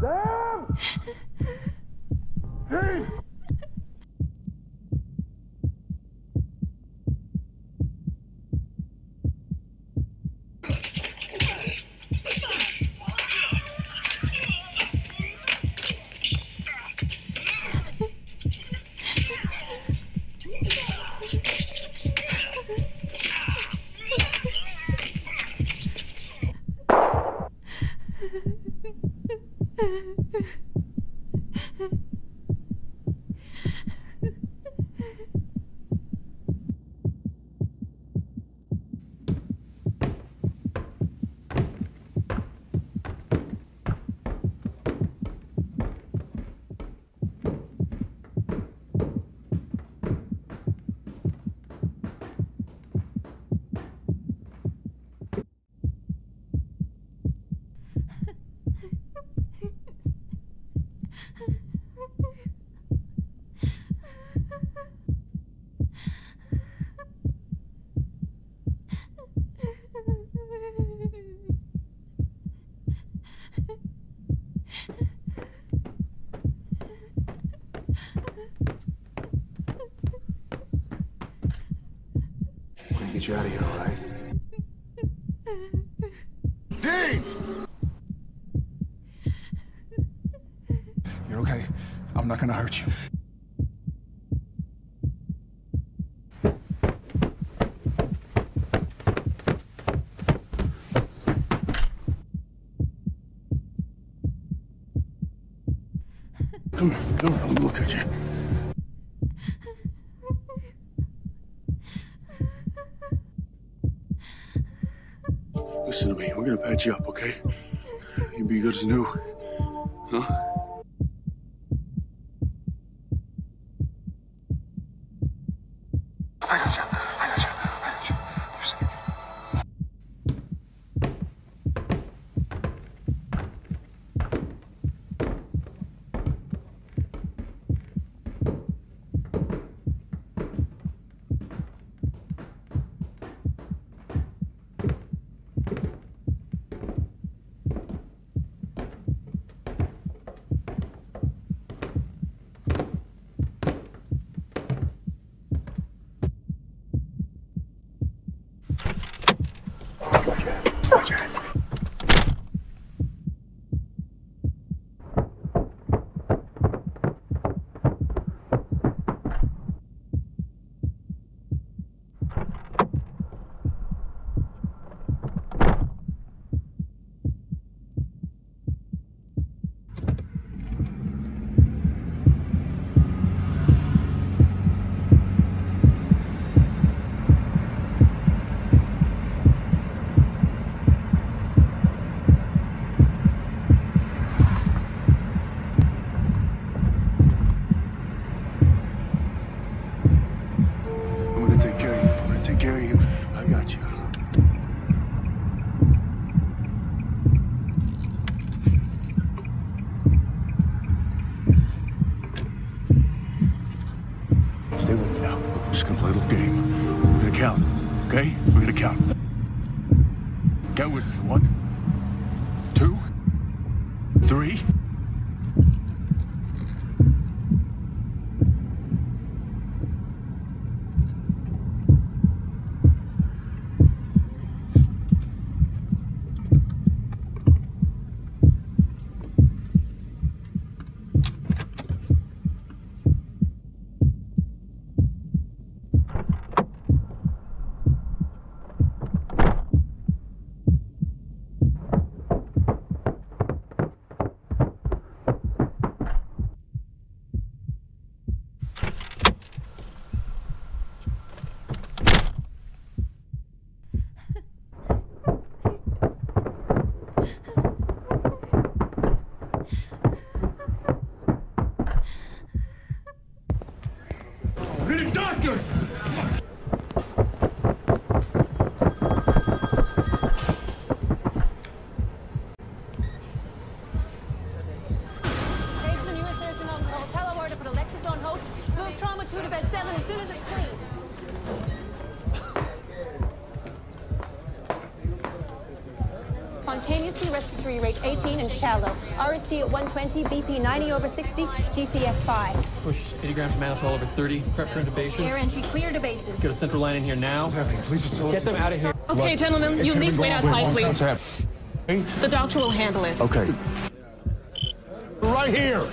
Sam! Hey! Get you out of here, all right? Dean! You're okay. I'm not gonna hurt you. Come here, come here, let me look at you. Listen to me, we're gonna patch you up, okay? You'll be good as new. Huh? I'm Count with me. One, two, three. Spontaneously rate 18 and shallow. RST at 120, BP 90 over 60, GCS 5. Push 80 grams of mannitol over 30. Prep for intubation. Air entry clear to bases. Get a central line in here now. Please just Get them out of here. Okay, gentlemen, you Can we please go wait outside, please. happening? The doctor will handle it. Okay. Right here.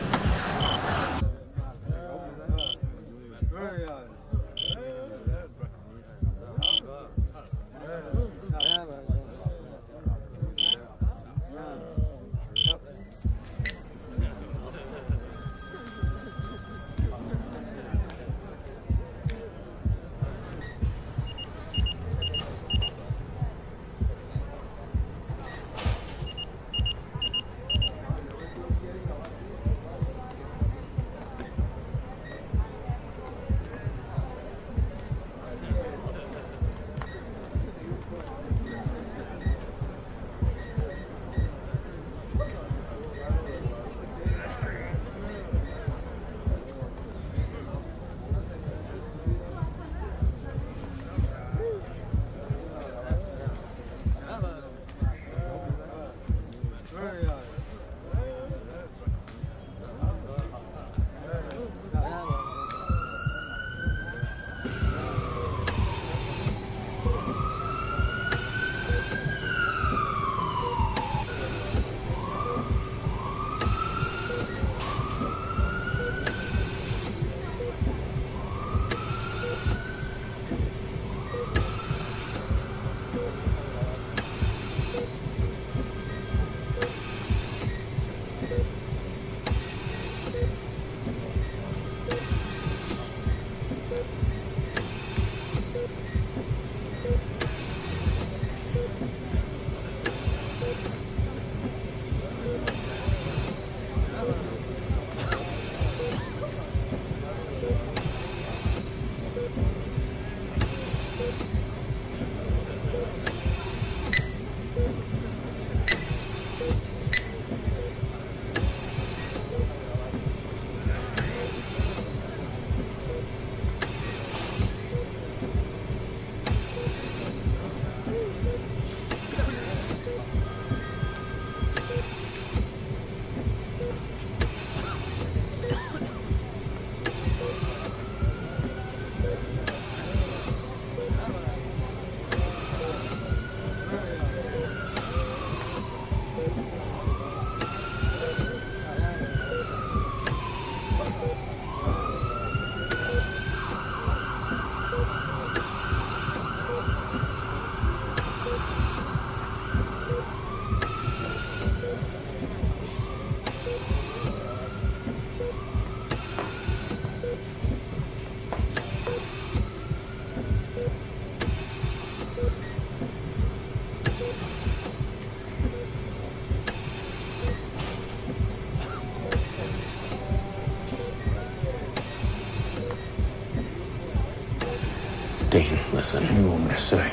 Dean, listen. You want me to say?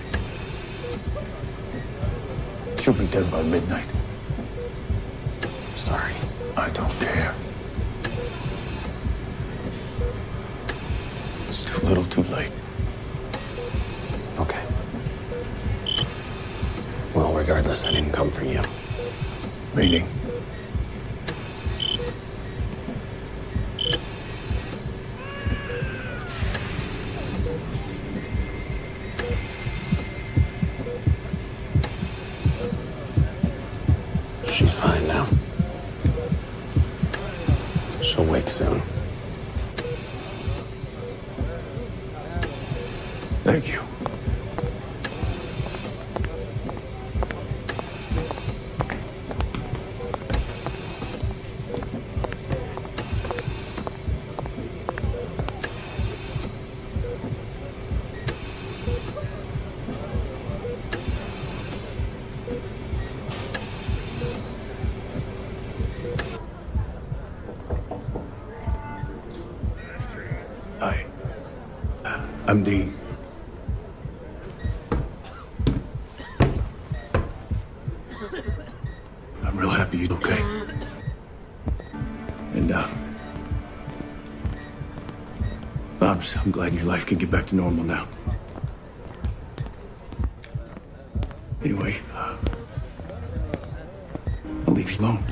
She'll be dead by midnight. Sorry. I don't care. It's too little, too late. Okay. Well, regardless, I didn't come for you. Meaning? Soon. Thank you. I'm Dean. I'm real happy you're okay. And, uh, I'm, just, I'm glad your life can get back to normal now. Anyway, uh, I'll leave you alone.